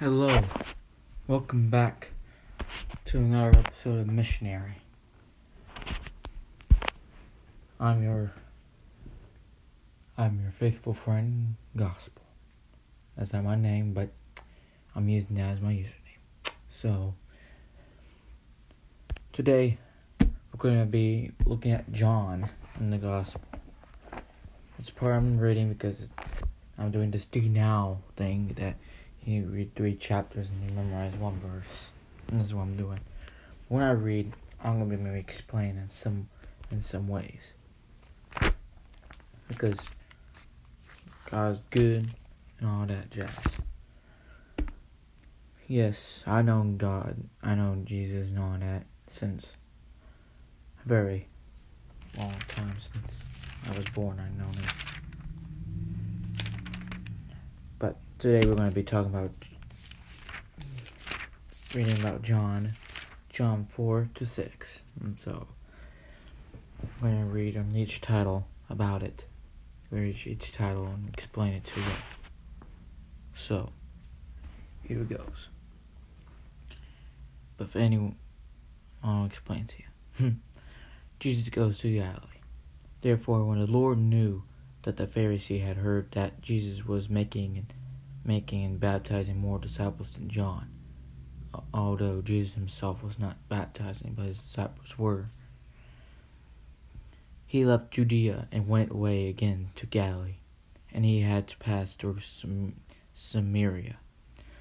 Hello, welcome back to another episode of Missionary. I'm your I'm your faithful friend, Gospel. That's not my name, but I'm using that as my username. So today we're going to be looking at John in the Gospel. It's part I'm reading because I'm doing this do now thing that you read three chapters and you memorize one verse. Is what I'm doing. When I read, I'm gonna be maybe explaining some in some ways. Because God's good and all that jazz. Yes, I know God. I know Jesus and all that since a very long time since I was born. I know him. But today we're going to be talking about reading about John, John 4 to 6. And so I'm going to read on each title about it, read each, title and explain it to you. So here it goes. But if anyone, I'll explain to you. Hmm. Jesus goes to Galilee. Therefore, when the Lord knew that the Pharisee had heard that Jesus was making and making and baptizing more disciples than John, although Jesus himself was not baptizing, but his disciples were. He left Judea and went away again to Galilee, and he had to pass through Samaria.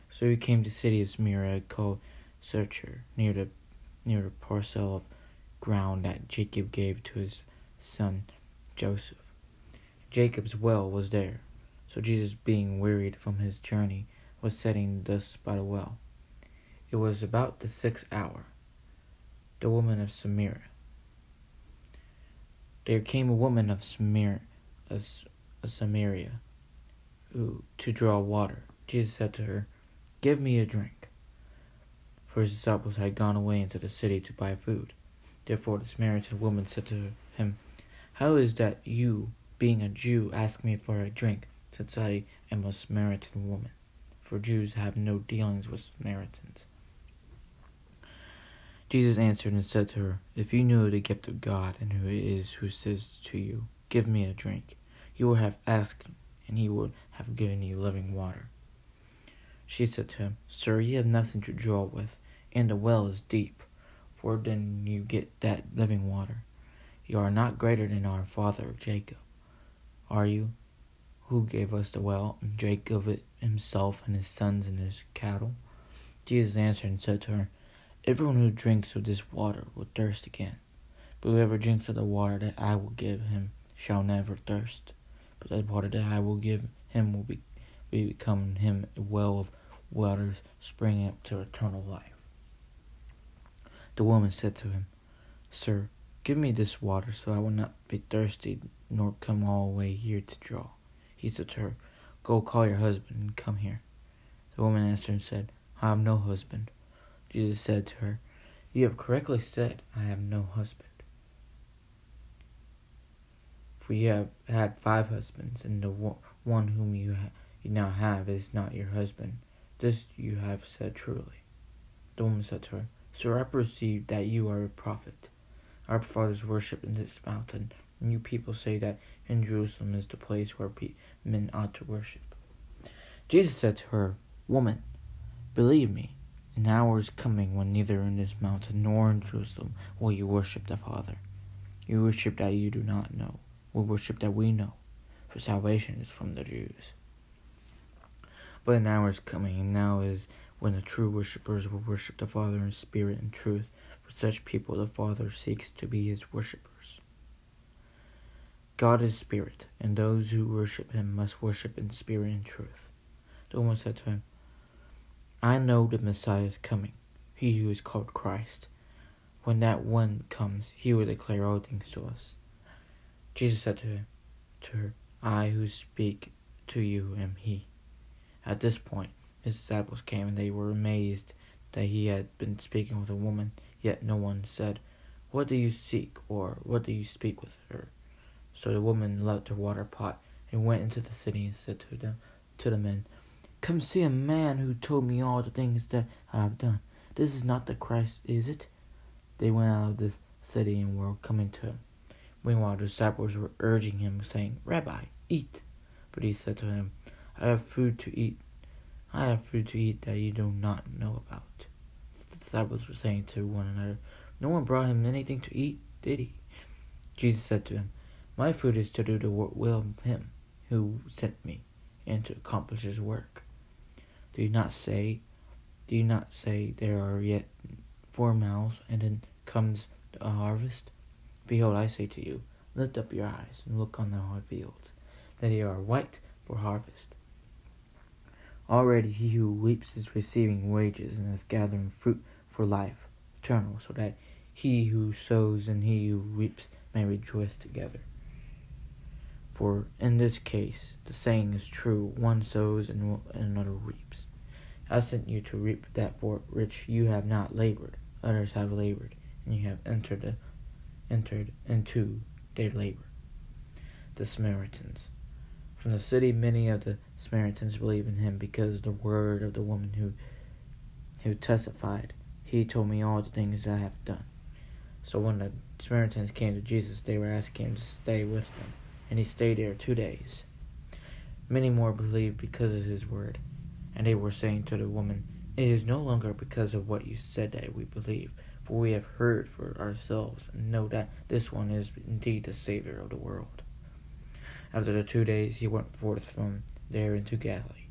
So he came to the city of Samaria called Sychar, near the near the parcel of ground that Jacob gave to his son Joseph. Jacob's well was there. So Jesus, being wearied from his journey, was sitting thus by the well. It was about the sixth hour. The woman of Samaria. There came a woman of Samaria, of Samaria who, to draw water. Jesus said to her, Give me a drink. For his disciples had gone away into the city to buy food. Therefore the Samaritan woman said to him, How is that you, being a Jew, ask me for a drink, since I am a Samaritan woman? For Jews have no dealings with Samaritans. Jesus answered and said to her, If you knew the gift of God and who it is who says to you, Give me a drink, you would have asked, and he would have given you living water. She said to him, Sir, you have nothing to draw with, and the well is deep. Where then you get that living water? You are not greater than our father Jacob, are you? Who gave us the well, and Jacob it himself and his sons and his cattle? Jesus answered and said to her, Everyone who drinks of this water will thirst again. But whoever drinks of the water that I will give him shall never thirst. But the water that I will give him will be, be become him a well of waters springing up to eternal life. The woman said to him, Sir, give me this water so I will not be thirsty nor come all the way here to draw. He said to her, Go call your husband and come here. The woman answered and said, I have no husband. Jesus said to her, You have correctly said, I have no husband. For you have had five husbands, and the one whom you, ha- you now have is not your husband. This you have said truly. The woman said to her, Sir, I perceive that you are a prophet. Our fathers worshipped in this mountain, and you people say that in Jerusalem is the place where men ought to worship. Jesus said to her, Woman, believe me, an hour is coming when neither in this mountain nor in Jerusalem will you worship the Father. You worship that you do not know. We worship that we know, for salvation is from the Jews. But an hour is coming, and now is when the true worshippers will worship the Father in spirit and truth. For such people the Father seeks to be his worshippers. God is spirit, and those who worship him must worship in spirit and truth. The woman said to him, I know the Messiah is coming, he who is called Christ. When that one comes, he will declare all things to us. Jesus said to her, to her, I who speak to you am he. At this point, his disciples came, and they were amazed that he had been speaking with a woman, yet no one said, What do you seek, or what do you speak with her? So the woman left her water pot and went into the city and said to them to the men, Come see a man who told me all the things that I have done. This is not the Christ, is it? They went out of the city and were coming to him. Meanwhile, the disciples were urging him, saying, Rabbi, eat. But he said to them, I have food to eat. I have food to eat that you do not know about. The disciples were saying to one another, No one brought him anything to eat, did he? Jesus said to them, My food is to do the will of him who sent me, and to accomplish his work. Do you not say, do you not say there are yet four miles, and then comes the harvest? Behold, I say to you, lift up your eyes and look on the hard fields, that they are white for harvest. Already he who weeps is receiving wages and is gathering fruit for life eternal, so that he who sows and he who reaps may rejoice together. For in this case, the saying is true one sows and another reaps. I sent you to reap that for which you have not labored, others have labored, and you have entered, the, entered into their labor. The Samaritans. From the city, many of the Samaritans believed in him because of the word of the woman who, who testified, He told me all the things I have done. So when the Samaritans came to Jesus, they were asking him to stay with them, and he stayed there two days. Many more believed because of his word, and they were saying to the woman, It is no longer because of what you said that we believe, for we have heard for ourselves and know that this one is indeed the Savior of the world. After the two days, he went forth from there into Galilee.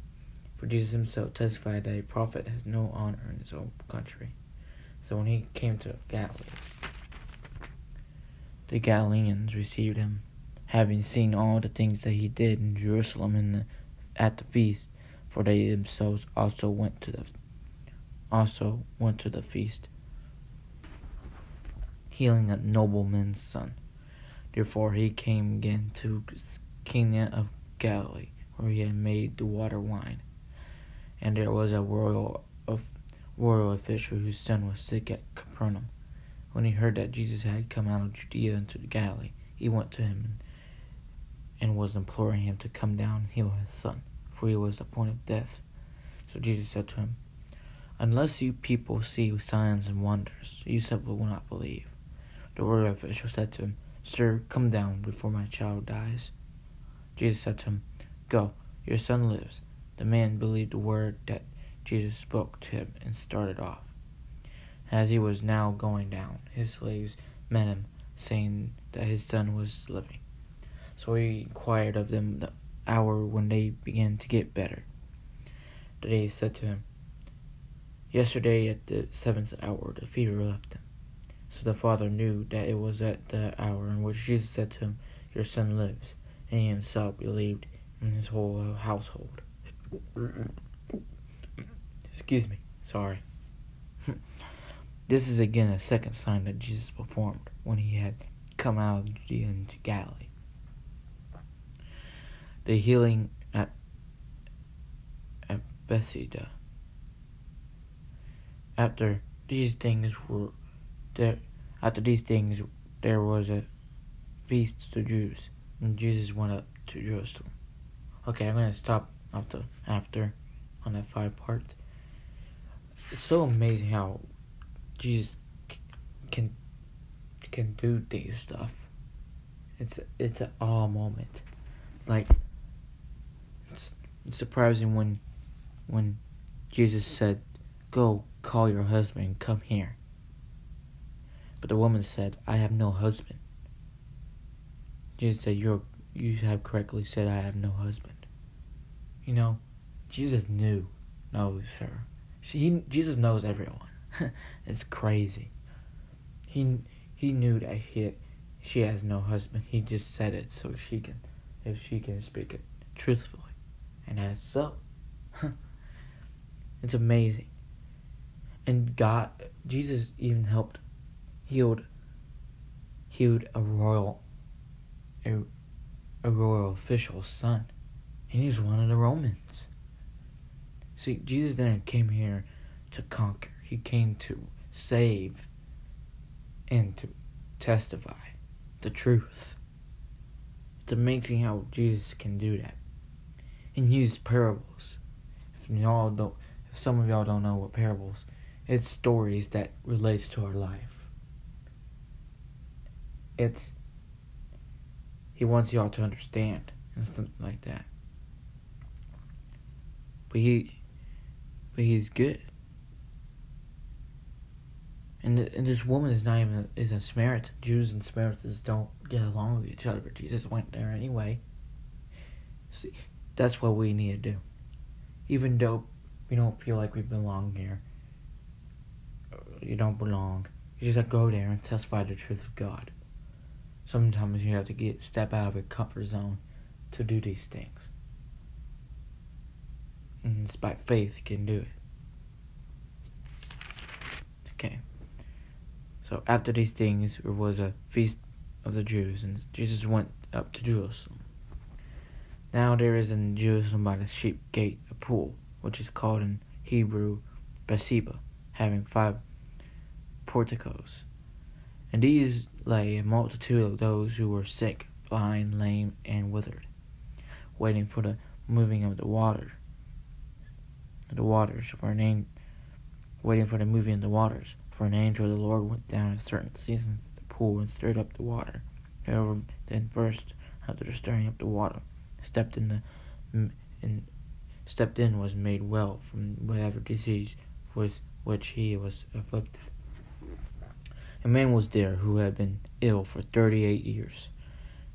For Jesus himself testified that a prophet has no honor in his own country. So when he came to Galilee, the Galileans received him, having seen all the things that he did in Jerusalem in the, at the feast, for they themselves also went to the also went to the feast, healing a nobleman's son. Therefore he came again to Cana of Galilee, where he had made the water wine. And there was a royal of royal official whose son was sick at Capernaum. When he heard that Jesus had come out of Judea into the Galilee, he went to him and, was imploring him to come down and heal his son, for he was at the point of death. So Jesus said to him, Unless you people see signs and wonders, you simply will not believe. The royal official said to him, Sir, come down before my child dies. Jesus said to him, Go, your son lives. The man believed the word that Jesus spoke to him and started off. As he was now going down, his slaves met him, saying that his son was living. So he inquired of them the hour when they began to get better. The they said to him, Yesterday at the seventh hour the fever left him. So the father knew that it was at the hour in which Jesus said to him, Your son lives. And he himself believed in his whole uh, household. Excuse me, sorry. This is again a second sign that Jesus performed when he had come out of Judea into Galilee. The healing at, at Bethsaida. After these things were there, after these things there was a feast to the Jews, and Jesus went up to Jerusalem. Okay, I'm gonna stop after after on that five part. It's so amazing how Jesus can can do these stuff. It's it's an awe moment. Like it's, surprising when when Jesus said, "Go call your husband and come here." But the woman said, "I have no husband." Jesus said, "You you have correctly said I have no husband." You know, Jesus knew, knows her. She, Jesus knows everyone. it's crazy. He he knew that he she has no husband. He just said it so she can if she can speak it truthfully. And that's so. it's amazing. And God Jesus even helped healed healed a royal a, a royal official's son. And he was one of the Romans. See, Jesus didn't came here to conquer. He came to save and to testify the truth. It's amazing how Jesus can do that and use parables. If y'all don't, if some of y'all don't know what parables, it's stories that relates to our life. It's he wants y'all to understand and stuff like that. But he, but he's good. And, and this woman is not even is a Samaritan. Jews and Samaritans don't get along with each other, but Jesus went there anyway. See, that's what we need to do. Even though we don't feel like we belong here, you don't belong. You just have to go there and testify the truth of God. Sometimes you have to get step out of your comfort zone to do these things. And despite faith, you can do it. Okay. So after these things, there was a feast of the Jews, and Jesus went up to Jerusalem. Now there is in Jerusalem by the sheep gate a pool, which is called in Hebrew Bethesda, having five porticos. And these lay a multitude of those who were sick, blind, lame, and withered, waiting for the moving of the water. The waters for an angel, waiting for the moving of the waters. For an angel of the Lord went down at certain seasons to the pool and stirred up the water. However, then first, after stirring up the water, stepped in the and stepped in was made well from whatever disease with which he was afflicted. A man was there who had been ill for thirty eight years.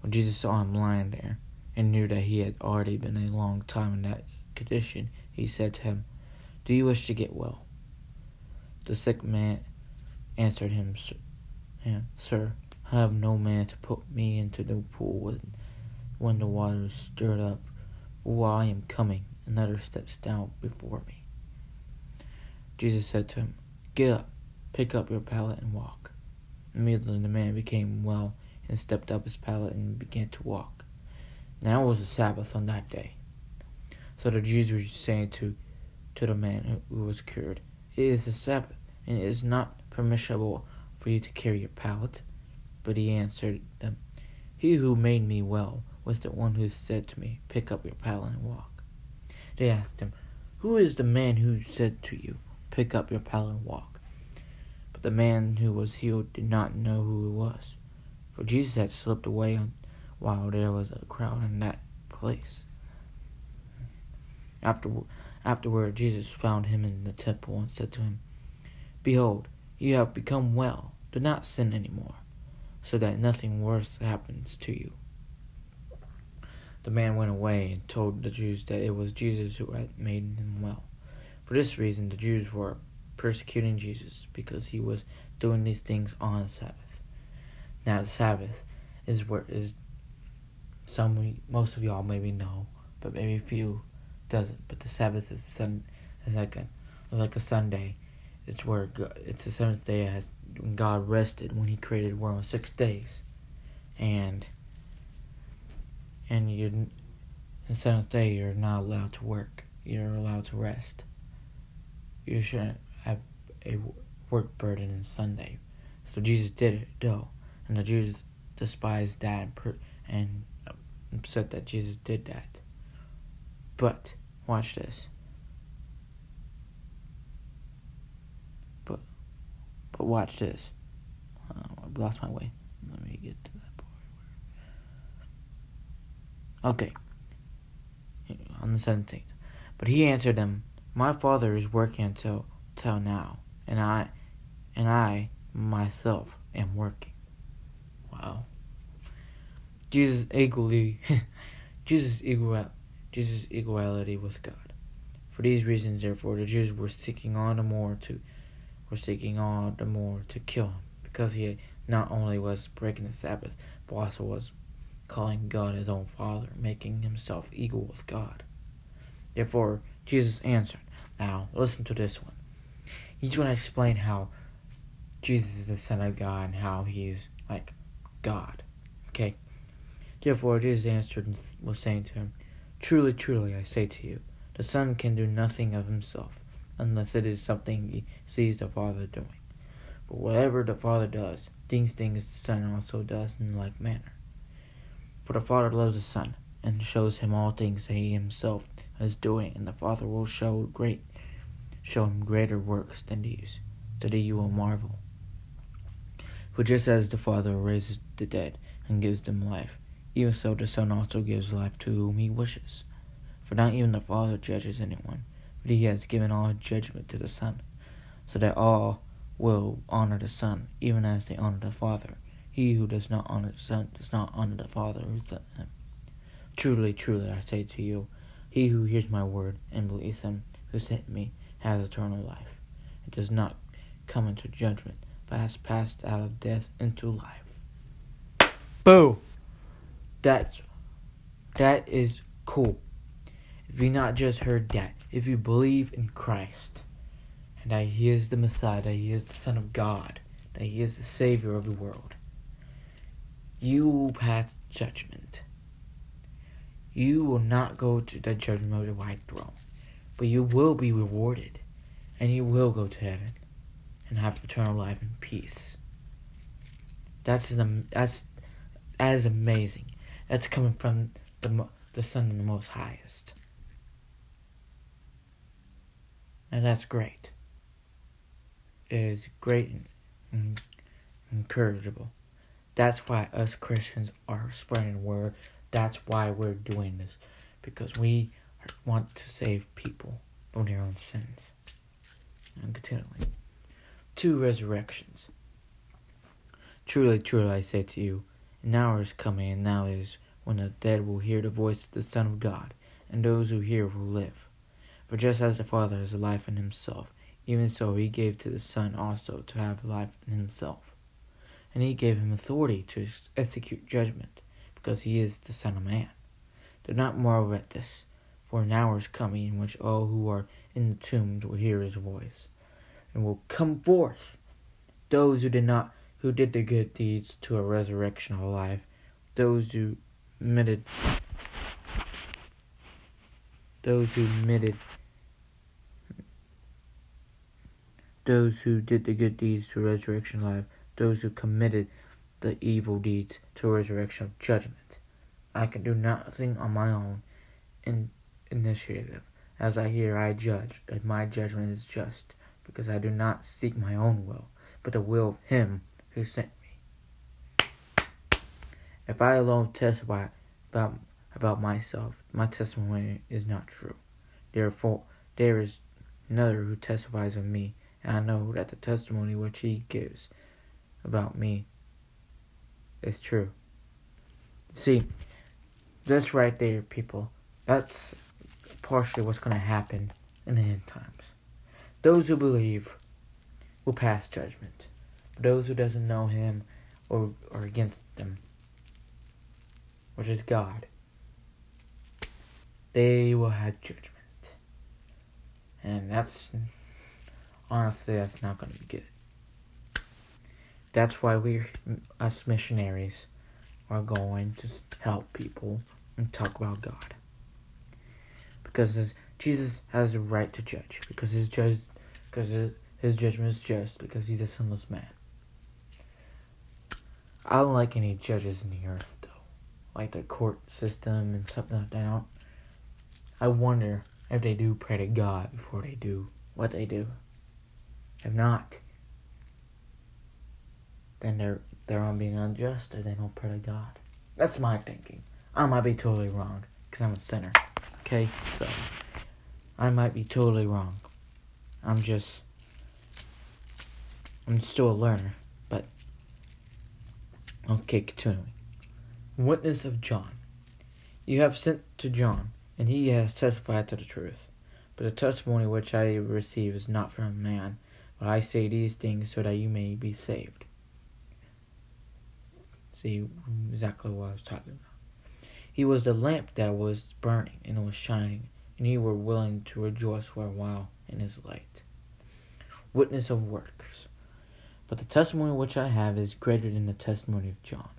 When Jesus saw him lying there, and knew that he had already been a long time in that condition, he said to him, Do you wish to get well? The sick man answered him, Sir, I have no man to put me into the pool when, when the water is stirred up. While I am coming, another steps down before me. Jesus said to him, Get up, pick up your pallet, and walk. Immediately the man became well and stepped up his pallet and began to walk. Now it was the Sabbath on that day. So the Jews were saying to, to the man who was cured, It is the Sabbath, and it is not permissible for you to carry your pallet. But he answered them, He who made me well was the one who said to me, Pick up your pallet and walk. They asked him, Who is the man who said to you, Pick up your pallet and walk? But the man who was healed did not know who it was, for Jesus had slipped away while there was a crowd in that place. After, afterward, Jesus found him in the temple and said to him, Behold, you have become well. Do not sin any more, so that nothing worse happens to you. The man went away and told the Jews that it was Jesus who had made him well. For this reason, the Jews were persecuting Jesus because he was doing these things on the Sabbath. Now, the Sabbath is where is some most of y'all maybe know, but maybe few doesn't. But the Sabbath is sun is like a like a Sunday it's where God, it's the seventh day as when God rested when He created the world in six days, and and you the seventh day you're not allowed to work. You're allowed to rest. You shouldn't have a work burden on Sunday. So Jesus did it though, and the Jews despised that and, per- and upset that Jesus did that. But watch this. But watch this. Uh, I lost my way. Let me get to that part. Okay. On the 17th. But he answered them, My father is working until till now, and I and I myself am working. Wow. Jesus equally Jesus equal Jesus equality with God. For these reasons therefore the Jews were seeking all the more to were seeking all the more to kill him, because he not only was breaking the Sabbath, but also was calling God his own Father, making himself equal with God. Therefore, Jesus answered. Now, listen to this one. He's going to explain how Jesus is the Son of God and how he is like God. Okay? Therefore, Jesus answered and was saying to him, Truly, truly, I say to you, the Son can do nothing of himself unless it is something he sees the Father doing. But whatever the Father does, these things the Son also does in like manner. For the Father loves the Son, and shows him all things that he himself is doing, and the Father will show great show him greater works than these, that you will marvel. For just as the Father raises the dead and gives them life, even so the Son also gives life to whom he wishes. For not even the Father judges anyone, but he has given all judgment to the Son, so that all will honor the Son, even as they honor the Father. He who does not honor the Son does not honor the Father who sent him. Truly, truly, I say to you, he who hears my word and believes him who sent me has eternal life. It does not come into judgment, but has passed out of death into life. Boo! That's that is cool. If you not just heard that, if you believe in Christ, and that He is the Messiah, that He is the Son of God, that He is the Savior of the world, you will pass judgment. You will not go to the judgment of the white throne, but you will be rewarded, and you will go to heaven and have eternal life and peace. That's an, that's as amazing. That's coming from the the Son of the Most Highest, and that's great. It is great and, and encourageable. That's why us Christians are spreading word. That's why we're doing this. Because we want to save people from their own sins. And continually. Two resurrections. Truly, truly, I say to you, an hour is coming, and now is when the dead will hear the voice of the Son of God, and those who hear will live. For just as the Father has life in himself, even so he gave to the Son also to have life in himself and he gave him authority to execute judgment, because he is the Son of Man. Do not marvel at this, for an hour is coming in which all who are in the tombs will hear his voice, and will come forth. Those who did not, who did the good deeds to a resurrection of life, those who committed, those who committed, those who did the good deeds to resurrection life those who committed the evil deeds to resurrection of judgment. I can do nothing on my own in initiative. As I hear, I judge, and my judgment is just, because I do not seek my own will, but the will of Him who sent me. If I alone testify about about myself, my testimony is not true. Therefore, there is another who testifies of me, and I know that the testimony which he gives about me is true. See, this right there, people, that's partially what's going to happen in the end times. Those who believe will pass judgment. Those who doesn't know him or are against them, which is God, they will have judgment. And that's honestly that's not going to be good. That's why we, us missionaries, are going to help people and talk about God. Because Jesus has a right to judge. Because his judge, because his, his judgment is just. Because he's a sinless man. I don't like any judges in the earth though, like the court system and something like that. I wonder if they do pray to God before they do what they do. If not, then they're they're on being unjust or they don't pray to God. That's my thinking. I might be totally wrong because I'm a sinner. Okay, so I might be totally wrong. I'm just I'm still a learner, but okay, continuing. Witness of John. You have sent to John, and he has testified to the truth. But the testimony which I receive is not from man, but I say these things so that you may be saved see exactly what I was talking about. He was the lamp that was burning and was shining, and you were willing to rejoice for a while in his light. Witness of works. But the testimony which I have is greater than the testimony of John.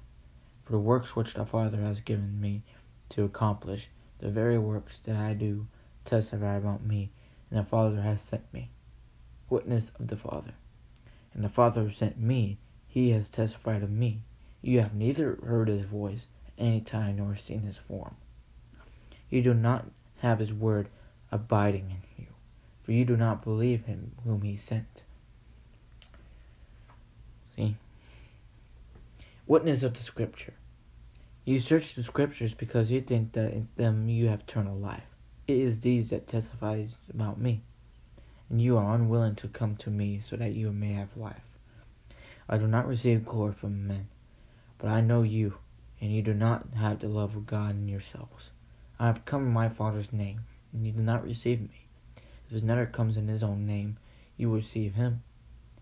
For the works which the Father has given me to accomplish, the very works that I do, testify about me, and the Father has sent me. Witness of the Father. And the Father who sent me, he has testified of me. You have neither heard his voice any time nor seen his form. You do not have his word abiding in you, for you do not believe him whom he sent. See? Witness of the Scripture. You search the Scriptures because you think that in them you have eternal life. It is these that testify about me, and you are unwilling to come to me so that you may have life. I do not receive glory from men, but I know you, and you do not have the love of God in yourselves. I have come in my Father's name, and you do not receive me. If another comes in his own name, you will receive him.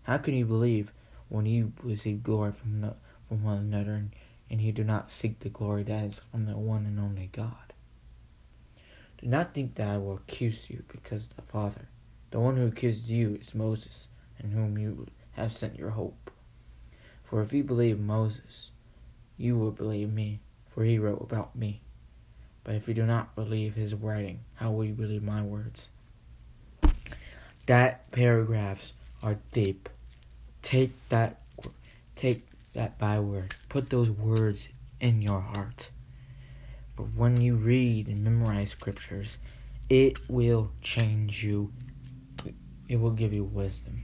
How can you believe when you receive glory from, from one another, and, and you do not seek the glory that is from the one and only God? Do not think that I will accuse you because the Father, the one who accused you, is Moses, in whom you have sent your hope. For if you believe Moses, you will believe me, for he wrote about me. But if you do not believe his writing, how will you believe my words? That paragraphs are deep. Take that take that byword. Put those words in your heart. But when you read and memorize scriptures, it will change you. It will give you wisdom.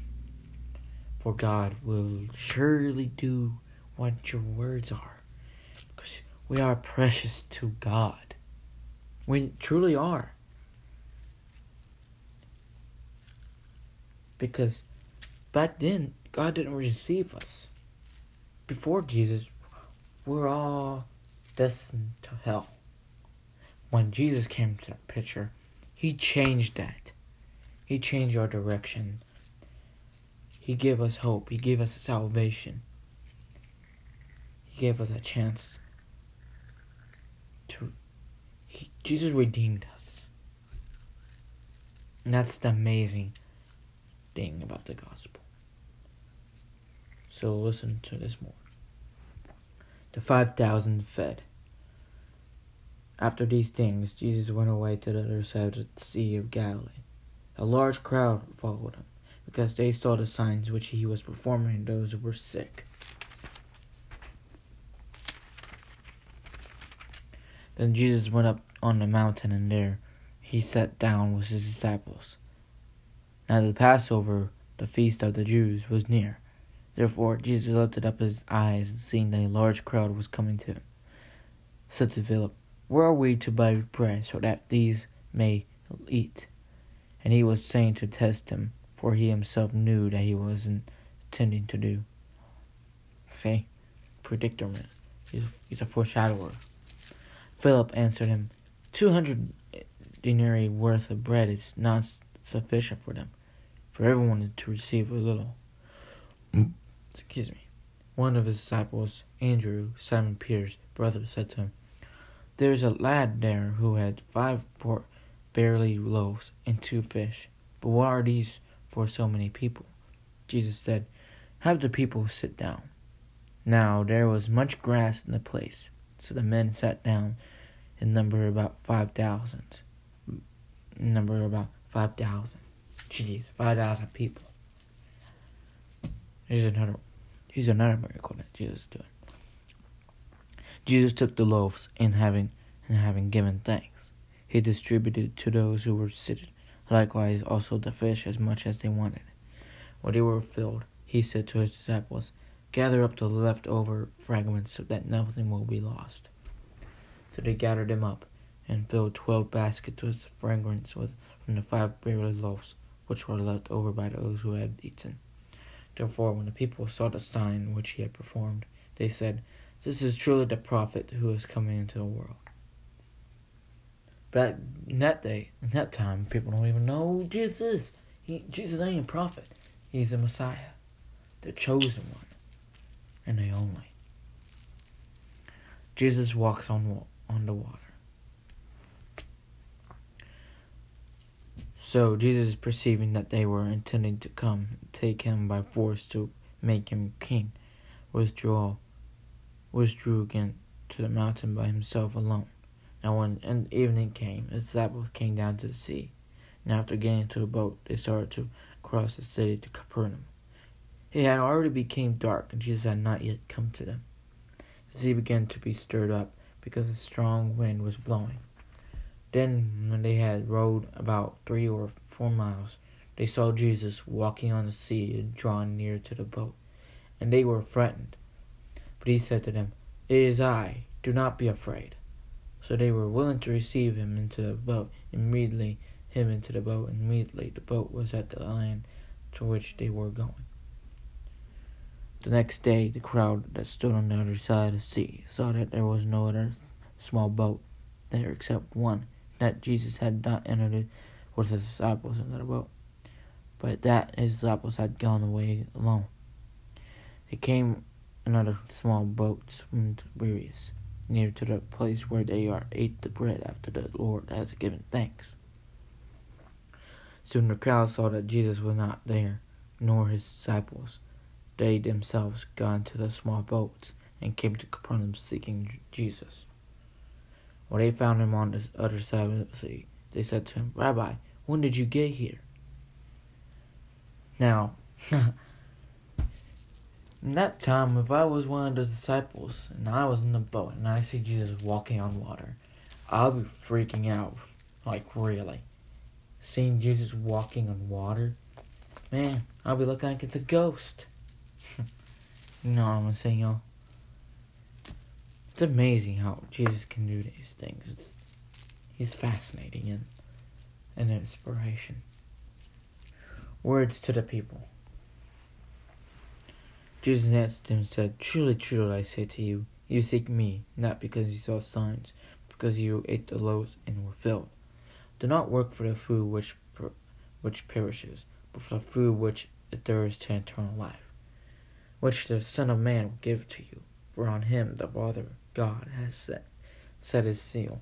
For God will surely do what your words are. We are precious to God. We truly are. Because back then, God didn't receive us. Before Jesus, we're all destined to hell. When Jesus came to the picture, He changed that. He changed our direction. He gave us hope. He gave us salvation. He gave us a chance to he, Jesus redeemed us. And that's the amazing thing about the gospel. So listen to this more. The 5,000 fed. After these things, Jesus went away to the other side of the Sea of Galilee. A large crowd followed him, because they saw the signs which he was performing in those who were sick. Then Jesus went up on the mountain, and there he sat down with his disciples. Now the Passover, the feast of the Jews, was near. Therefore Jesus lifted up his eyes, and seeing that a large crowd was coming to him, said to Philip, Where are we to buy bread, so that these may eat? And he was saying to test him, for he himself knew that he was intending to do. Say, predicament. He's, he's a foreshadower. Philip answered him, Two hundred denarii worth of bread is not sufficient for them, for everyone to receive a little. Mm. Excuse me. One of his disciples, Andrew, Simon Peter's brother, said to him, There is a lad there who had five poor barley loaves and two fish. But what are these for so many people? Jesus said, Have the people sit down. Now there was much grass in the place so the men sat down in number about 5,000. Number about 5,000. Jeez, 5,000 people. Here's another, here's another miracle that Jesus did. Jesus took the loaves and having, and having given thanks, he distributed to those who were seated. Likewise, also the fish as much as they wanted. When they were filled, he said to his disciples, Gather up the leftover fragments so that nothing will be lost. So they gathered them up and filled twelve baskets with fragments with, from the five barley loaves which were left over by those who had eaten. Therefore, when the people saw the sign which he had performed, they said, This is truly the prophet who is coming into the world. But in that day, in that time, people don't even know who Jesus is. He, Jesus ain't a prophet. He's a Messiah, the chosen one and the only. Jesus walks on on the water. So Jesus, perceiving that they were intending to come and take him by force to make him king, withdrew withdrew again to the mountain by himself alone. Now when evening came, his disciples came down to the sea, and after getting into a boat, they started to cross the city to Capernaum. It had already become dark, and Jesus had not yet come to them. The sea began to be stirred up, because a strong wind was blowing. Then, when they had rowed about three or four miles, they saw Jesus walking on the sea and drawing near to the boat, and they were frightened. But he said to them, It is I, do not be afraid. So they were willing to receive him into the boat, immediately him into the boat, and immediately the boat was at the land to which they were going. The next day, the crowd that stood on the other side of the sea saw that there was no other small boat there except one, that Jesus had not entered it with his disciples into the boat, but that his disciples had gone away alone. They came another small boat from Tiberias, near to the place where they are ate the bread after the Lord has given thanks. Soon the crowd saw that Jesus was not there, nor his disciples. They themselves got into the small boats and came to Capernaum seeking Jesus. When they found him on the other side of the sea, they said to him, Rabbi, when did you get here? Now, in that time, if I was one of the disciples and I was in the boat and I see Jesus walking on water, I'll be freaking out. Like, really. Seeing Jesus walking on water, man, I'll be looking like it's a ghost. You know what I'm saying, y'all? It's amazing how Jesus can do these things. It's he's fascinating and an inspiration. Words to the people. Jesus answered him and said, Truly, truly, I say to you, you seek me, not because you saw signs, because you ate the loaves and were filled. Do not work for the food which per- which perishes, but for the food which endures to eternal life, which the Son of Man will give to you. For on him the Father God has set, set his seal.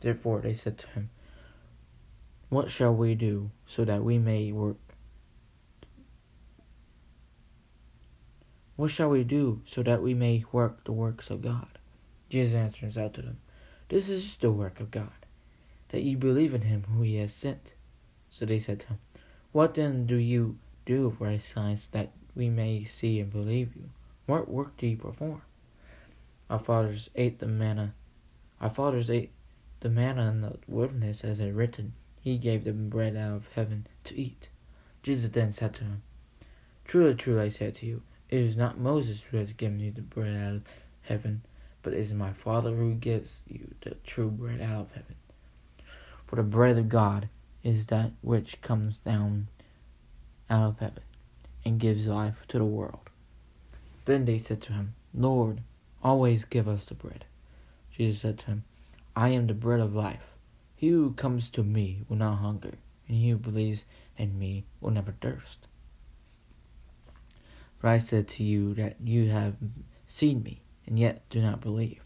Therefore they said to him, What shall we do so that we may work? What shall we do so that we may work the works of God? Jesus answers out to them, This is the work of God, that ye believe in him who he has sent. So they said to him, What then do you do for a signs that we may see and believe you? What work do you perform? Our fathers ate the manna. Our fathers ate the manna in the wilderness, as it written, He gave them bread out of heaven to eat. Jesus then said to him, Truly, truly, I say to you, it is not Moses who has given you the bread out of heaven, but it is my Father who gives you the true bread out of heaven. For the bread of God is that which comes down out of heaven and gives life to the world. Then they said to him, Lord, Always give us the bread. Jesus said to him, I am the bread of life. He who comes to me will not hunger, and he who believes in me will never thirst. For I said to you that you have seen me, and yet do not believe.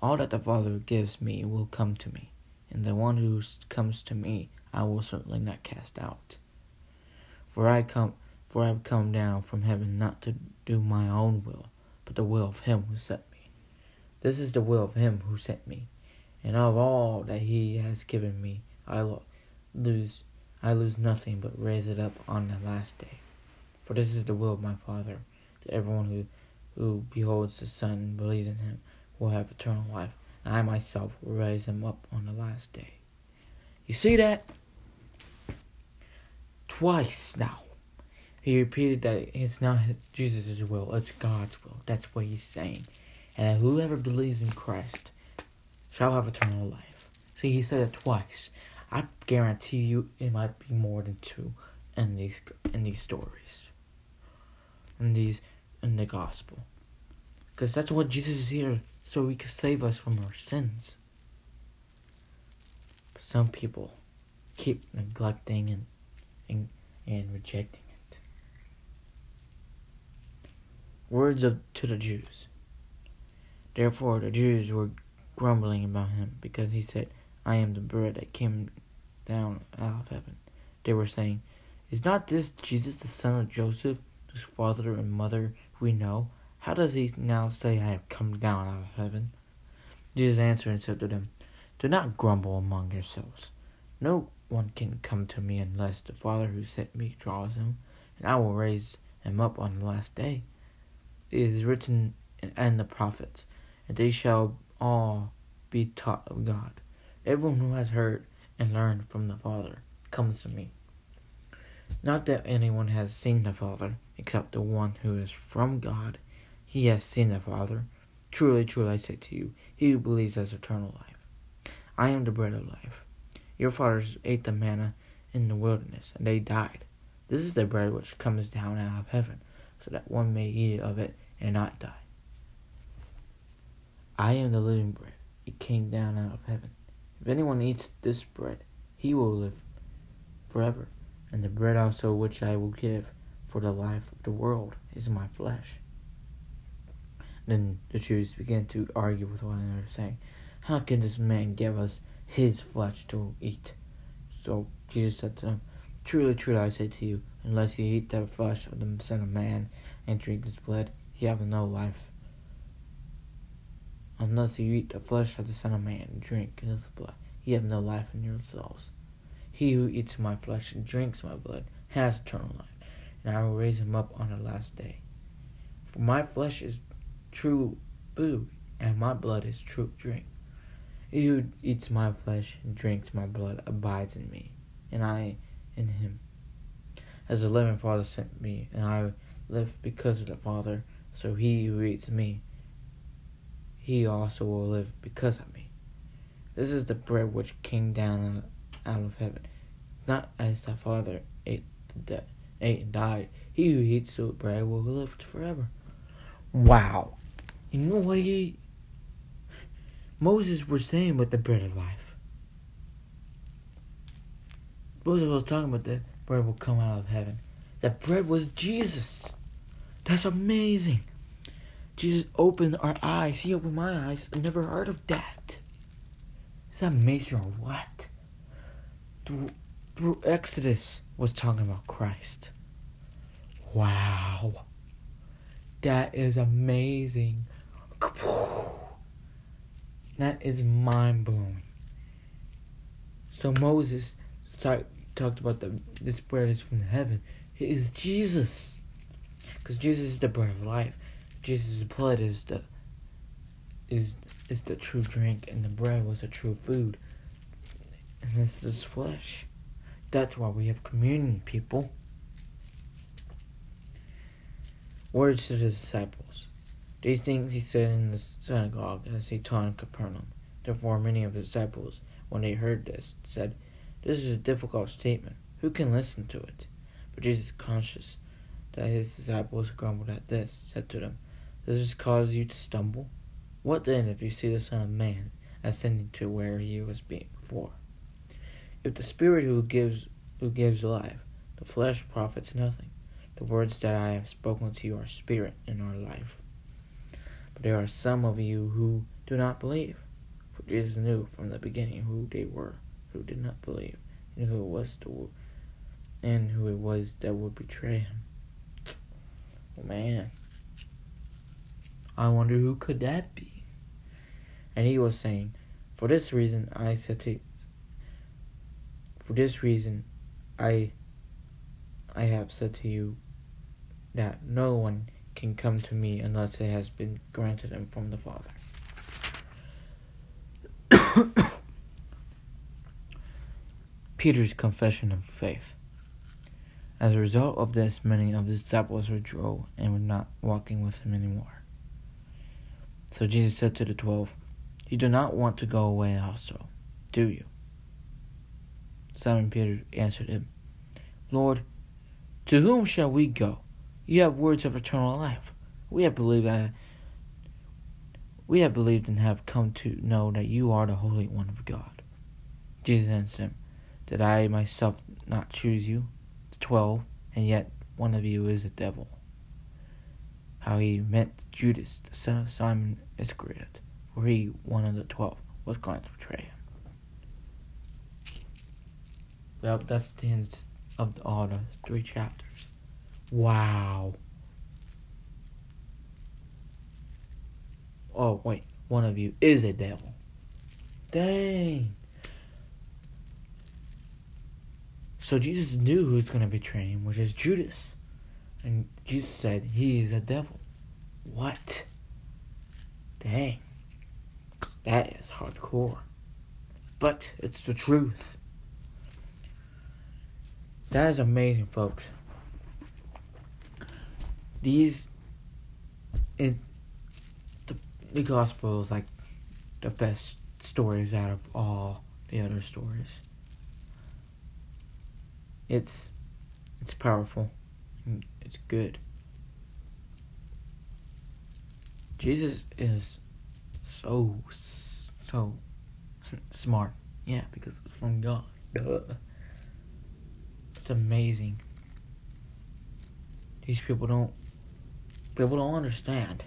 All that the Father gives me will come to me, and the one who comes to me I will certainly not cast out. For I come for I have come down from heaven not to do my own will, but the will of him who sent me. This is the will of him who sent me, and of all that he has given me, I lose I lose nothing but raise it up on the last day. For this is the will of my Father, that everyone who who beholds the Son and believes in him will have eternal life, and I myself will raise him up on the last day. You see that? Twice now. He repeated that it's not Jesus' will, it's God's will. That's what he's saying. And whoever believes in Christ shall have eternal life. See, he said it twice. I guarantee you it might be more than two in these in these stories. In these in the gospel. Because that's what Jesus is here, so he can save us from our sins. Some people keep neglecting and and, and rejecting Words of, to the Jews. Therefore the Jews were grumbling about him, because he said, I am the bread that came down out of heaven. They were saying, Is not this Jesus the son of Joseph, whose father and mother we know? How does he now say, I have come down out of heaven? Jesus answered and said to them, Do not grumble among yourselves. No one can come to me unless the Father who sent me draws him, and I will raise him up on the last day. Is written in the prophets, and they shall all be taught of God. Everyone who has heard and learned from the Father comes to me. Not that anyone has seen the Father, except the one who is from God. He has seen the Father. Truly, truly, I say to you, he who believes has eternal life. I am the bread of life. Your fathers ate the manna in the wilderness, and they died. This is the bread which comes down out of heaven, so that one may eat of it and not die. I am the living bread. It came down out of heaven. If anyone eats this bread, he will live forever. And the bread also which I will give for the life of the world is my flesh. Then the Jews began to argue with one another, saying, How can this man give us his flesh to eat? So Jesus said to them, Truly, truly, I say to you, unless you eat the flesh of the Son of Man and drink his blood, you have no life. Unless you eat the flesh of the Son of Man and drink his blood, you have no life in yourselves. He who eats my flesh and drinks my blood has eternal life, and I will raise him up on the last day. For my flesh is true food, and my blood is true drink. He who eats my flesh and drinks my blood abides in me, and I in him. As the living Father sent me, and I live because of the Father, so he who eats me, he also will live because of me. This is the bread which came down out of heaven, not as the Father ate, the, ate and died. He who eats the bread will live forever. Wow. You know what he Moses was saying with the bread of life. Moses was talking about the bread will come out of heaven. That bread was Jesus. That's amazing. Jesus opened our eyes. He opened my eyes. I never heard of that. Is that amazing or what? Through, through Exodus was talking about Christ. Wow. That is amazing. That is mind blowing. So Moses talk, talked about the this bread is from heaven. It is Jesus, because Jesus is the bread of life. Jesus' blood is the is is the true drink, and the bread was the true food. And this is flesh. That's why we have communion, people. Words to the disciples. These things he said in the synagogue as he taught in Capernaum. Therefore, many of his disciples, when they heard this, said, This is a difficult statement. Who can listen to it? But Jesus, conscious that his disciples grumbled at this, said to them, Does this cause you to stumble? What then if you see the Son of Man ascending to where he was before? If the Spirit who gives who gives life, the flesh profits nothing. The words that I have spoken to you are spirit and are life. But there are some of you who do not believe. For Jesus knew from the beginning who they were who did not believe, and who it was the, and who it was that would betray him. Man. I wonder who could that be? And he was saying, For this reason I said to for this reason I I have said to you that no one can come to me unless it has been granted him from the Father. Peter's confession of faith. As a result of this, many of the disciples withdrew and were not walking with him anymore. So Jesus said to the twelve, You do not want to go away also, do you? Simon Peter answered him, Lord, to whom shall we go? You have words of eternal life. We have believed uh, we have believed and have come to know that you are the Holy One of God. Jesus answered him, Did I myself not choose you, the twelve, and yet one of you is a devil? How he meant Judas, the son of Simon Iscariot, for he, one of the twelve, was going to betray him. Well, that's the end of the three chapters. Wow. Oh, wait. One of you is a devil. Dang. So Jesus knew who was going to betray him, which is Judas. And Jesus said, He is a devil. What? Dang. That is hardcore. But but it's the truth. That is amazing, folks. These in the, the gospel is like the best stories out of all the other stories. It's it's powerful. It's good. Jesus is so so smart. Yeah, because it's from God. Duh. It's amazing. These people don't people don't understand.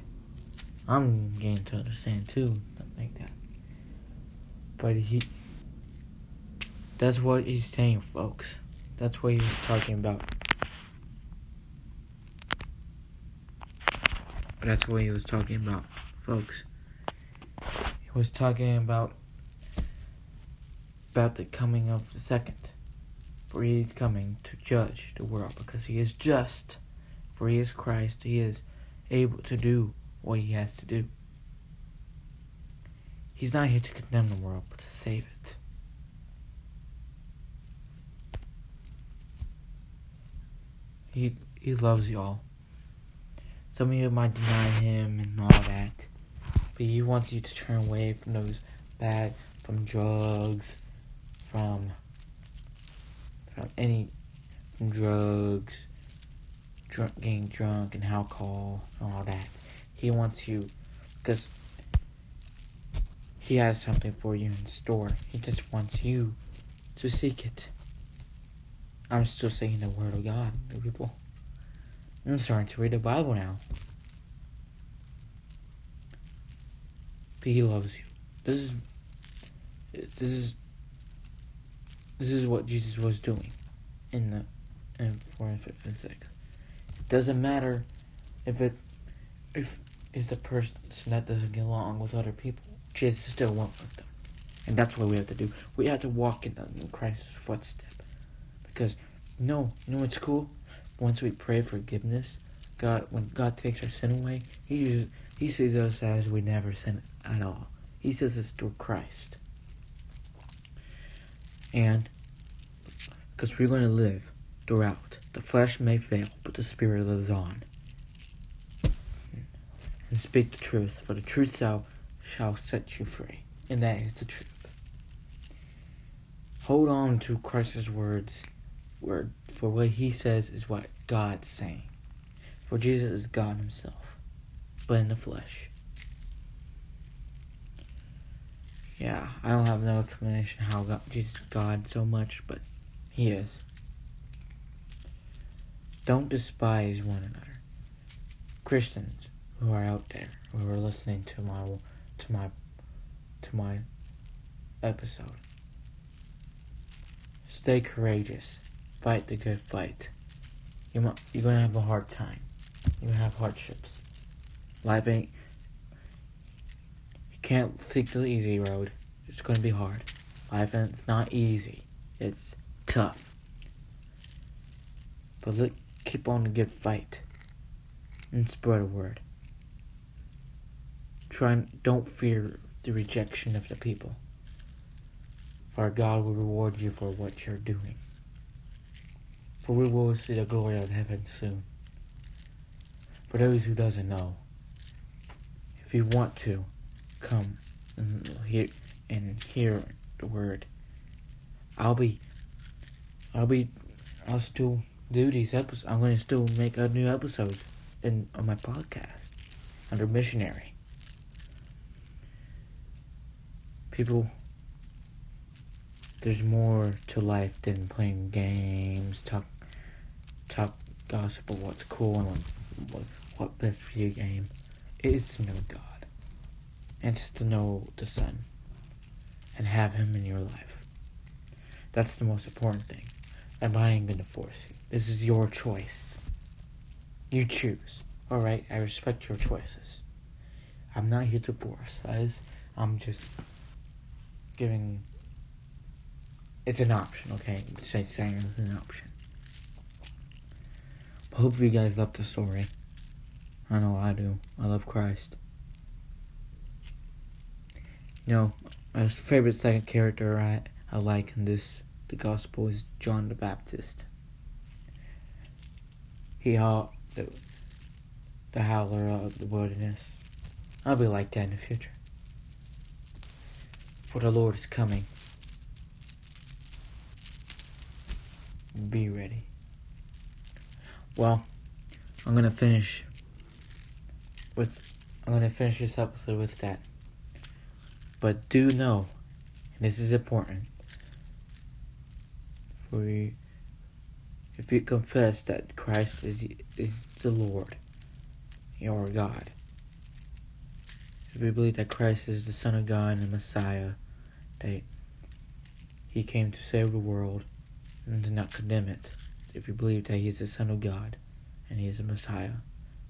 I'm getting to understand too, nothing like that. But he that's what he's saying, folks. That's what he's talking about. That's what he was talking about, folks. He was talking about about the coming of the second. For he is coming to judge the world because he is just. For he is Christ, he is able to do what he has to do. He's not here to condemn the world, but to save it. He he loves y'all. Some of you might deny him and all that, but he wants you to turn away from those bad, from drugs, from from any from drugs, drunk, getting drunk and alcohol and all that. He wants you because he has something for you in store. He just wants you to seek it. I'm still saying the word of God, to people. I'm starting to read the Bible now. But he loves you. This is this is this is what Jesus was doing in the in four and fifth and six. It doesn't matter if it if if the person that doesn't get along with other people. Jesus still went with them. And that's what we have to do. We have to walk in, in Christ's footstep. Because no, you know what's cool? once we pray forgiveness, God, when God takes our sin away, He He sees us as we never sin at all. He sees us through Christ, and because we're going to live throughout, the flesh may fail, but the spirit lives on. And speak the truth, for the truth shall shall set you free, and that is the truth. Hold on to Christ's words word for what he says is what God's saying. For Jesus is God himself, but in the flesh. Yeah, I don't have no explanation how God, Jesus is God so much, but he is. Don't despise one another. Christians who are out there who are listening to my to my to my episode. Stay courageous fight the good fight. You you're gonna have a hard time. You're gonna have hardships. Life ain't. You can't take the easy road. It's gonna be hard. Life is not easy. It's tough. But look, keep on the good fight. And spread a word. Try and don't fear the rejection of the people. For God will reward you for what you're doing for we will see the glory of heaven soon. For those who doesn't know, if you want to, come and hear and hear the word. I'll be, I'll be, I'll still do these episodes. I'm going to still make a new episode in on my podcast under missionary. People there's more to life than playing games, talk talk gossip of what's cool and what, what best video game. It is to know God. And just to know the Son. And have Him in your life. That's the most important thing. And I ain't gonna force you. This is your choice. You choose. Alright, I respect your choices. I'm not here to force, guys. I'm just giving. It's an option, okay? Say saying it's an option. Hope you guys love the story. I know I do. I love Christ. You know, My favorite second character I, I like in this the gospel is John the Baptist. He hauled the, the howler of the wilderness. I'll be like that in the future. For the Lord is coming. Be ready. Well, I'm gonna finish with I'm gonna finish this episode with that. But do know, and this is important, for you, if you confess that Christ is is the Lord, your God. If you believe that Christ is the Son of God and the Messiah, that He came to save the world and to not condemn it. If you believe that He is the Son of God and He is the Messiah,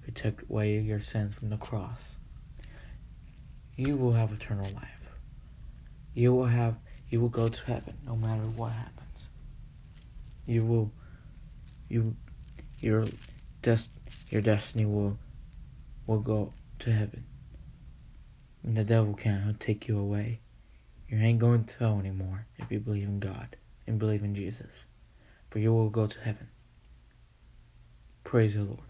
who took away your sins from the cross, you will have eternal life. You will have you will go to heaven no matter what happens. You will you your dest your destiny will will go to heaven. And the devil can't take you away. You ain't going to hell anymore if you believe in God and believe in Jesus. For you will go to heaven. Praise the Lord.